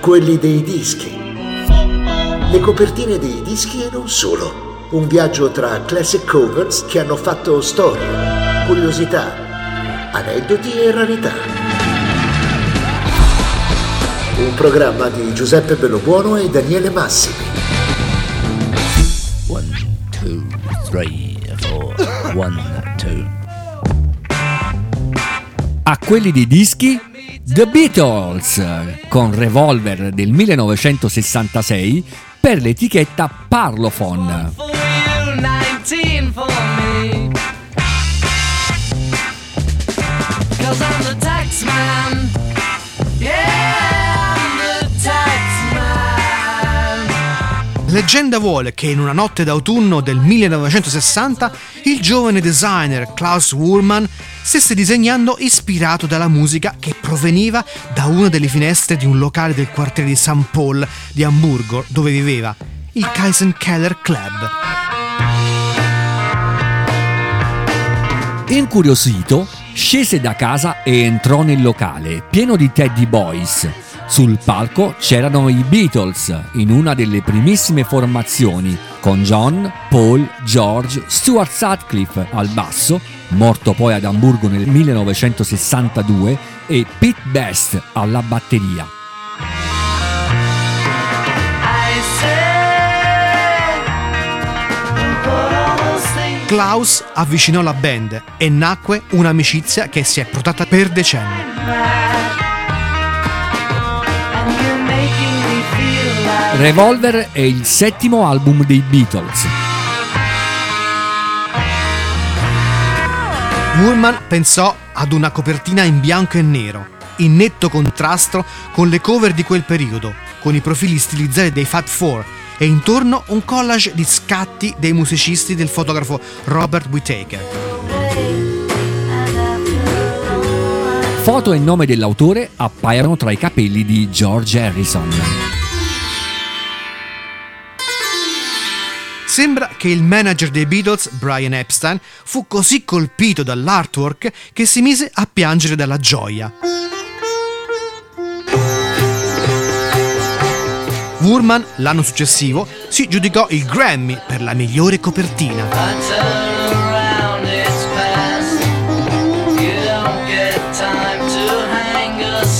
quelli dei dischi. Le copertine dei dischi e non solo. Un viaggio tra classic covers che hanno fatto storia, curiosità, aneddoti e rarità. Un programma di Giuseppe Bellobuono e Daniele Massimi. One, two, three, four. One, two. A quelli dei dischi The Beatles con Revolver del 1966 per l'etichetta Parlophone. for you, 19 for me. Cause I'm the Leggenda vuole che in una notte d'autunno del 1960 il giovane designer Klaus Wurman stesse disegnando ispirato dalla musica che proveniva da una delle finestre di un locale del quartiere di St. Paul di Amburgo dove viveva, il Kaisenkeller Club. Incuriosito, scese da casa e entrò nel locale, pieno di Teddy Boys. Sul palco c'erano i Beatles, in una delle primissime formazioni, con John, Paul, George, Stuart Sutcliffe al basso, morto poi ad Amburgo nel 1962, e Pete Best alla batteria. Klaus avvicinò la band e nacque un'amicizia che si è protratta per decenni. Revolver è il settimo album dei Beatles. Woolman pensò ad una copertina in bianco e nero, in netto contrasto con le cover di quel periodo, con i profili stilizzati dei Fat Four e intorno un collage di scatti dei musicisti del fotografo Robert Whittaker. Foto e nome dell'autore appaiono tra i capelli di George Harrison. Sembra che il manager dei Beatles, Brian Epstein, fu così colpito dall'artwork che si mise a piangere dalla gioia. Wurman, l'anno successivo, si giudicò il Grammy per la migliore copertina.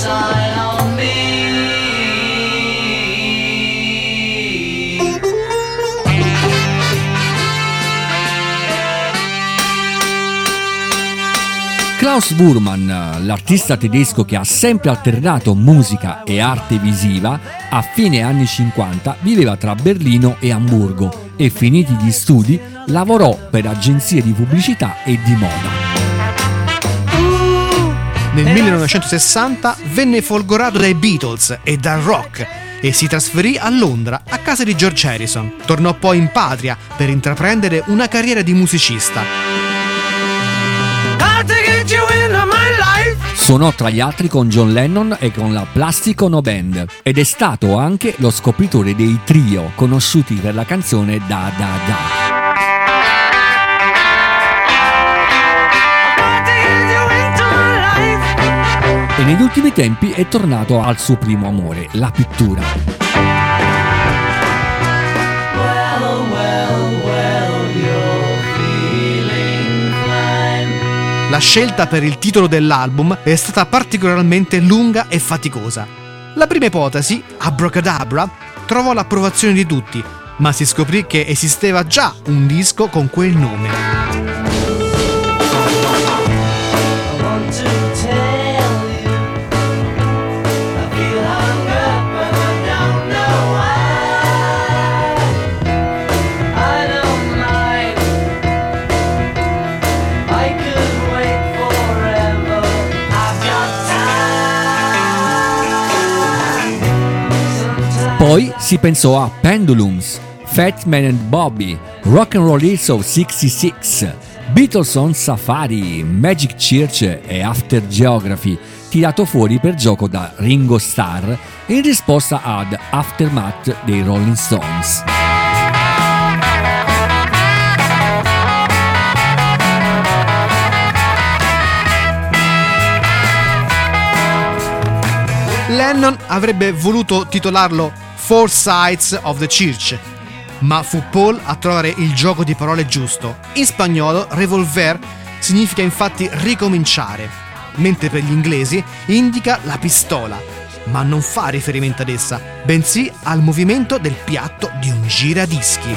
I Klaus Burman, l'artista tedesco che ha sempre alternato musica e arte visiva, a fine anni 50 viveva tra Berlino e Amburgo e finiti gli studi lavorò per agenzie di pubblicità e di moda. Nel 1960 venne folgorato dai Beatles e dal rock e si trasferì a Londra a casa di George Harrison. Tornò poi in patria per intraprendere una carriera di musicista. Suonò tra gli altri con John Lennon e con la Plastic Ono Band ed è stato anche lo scopritore dei trio conosciuti per la canzone Da Da Da. E negli ultimi tempi è tornato al suo primo amore, la pittura. La scelta per il titolo dell'album è stata particolarmente lunga e faticosa. La prima ipotesi, Abracadabra, trovò l'approvazione di tutti, ma si scoprì che esisteva già un disco con quel nome. Poi si pensò a Pendulums, Fat Man and Bobby, Rock and Roll Hits of 66, Beatles on Safari, Magic Church e After Geography, tirato fuori per gioco da Ringo Starr in risposta ad Aftermath dei Rolling Stones. Lennon avrebbe voluto titolarlo Four Sides of the Church, ma fu Paul a trovare il gioco di parole giusto. In spagnolo, revolver significa infatti ricominciare, mentre per gli inglesi indica la pistola, ma non fa riferimento ad essa, bensì al movimento del piatto di un giradischi.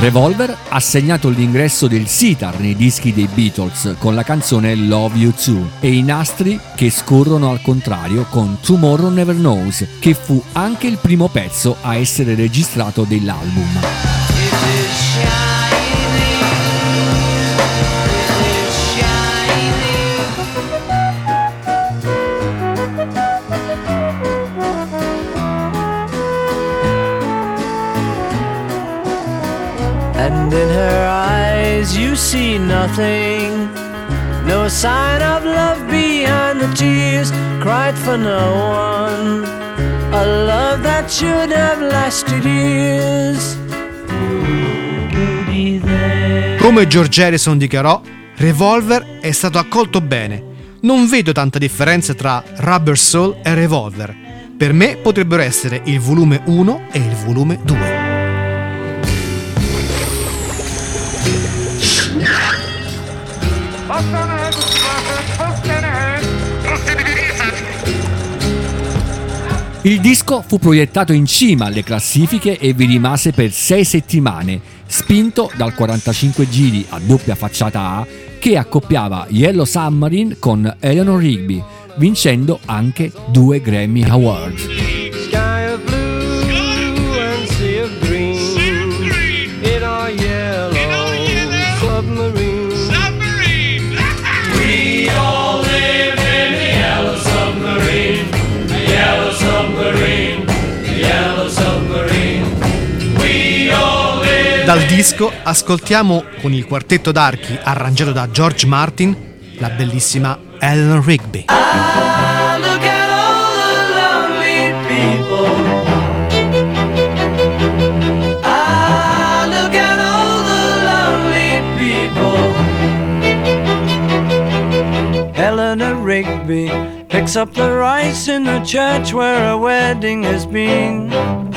Revolver ha segnato l'ingresso del sitar nei dischi dei Beatles con la canzone Love You Too e i nastri che scorrono al contrario con Tomorrow Never Knows, che fu anche il primo pezzo a essere registrato dell'album. See nothing. No sign of love behind the tears cried for no one. A love that should have lasted years. Come George Harrison dichiarò, Revolver è stato accolto bene. Non vedo tanta differenza tra Rubber Soul e Revolver. Per me potrebbero essere il volume 1 e il volume 2. Il disco fu proiettato in cima alle classifiche e vi rimase per sei settimane, spinto dal 45 giri a doppia facciata A che accoppiava Yellow Submarine con Eleanor Rigby, vincendo anche due Grammy Awards. Disco ascoltiamo con il quartetto d'archi arrangiato da George Martin la bellissima Eleanor Rigby. People. Ah. Eleanor Rigby picks up the rice in the church where a wedding has been.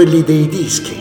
Quelli dei dischi.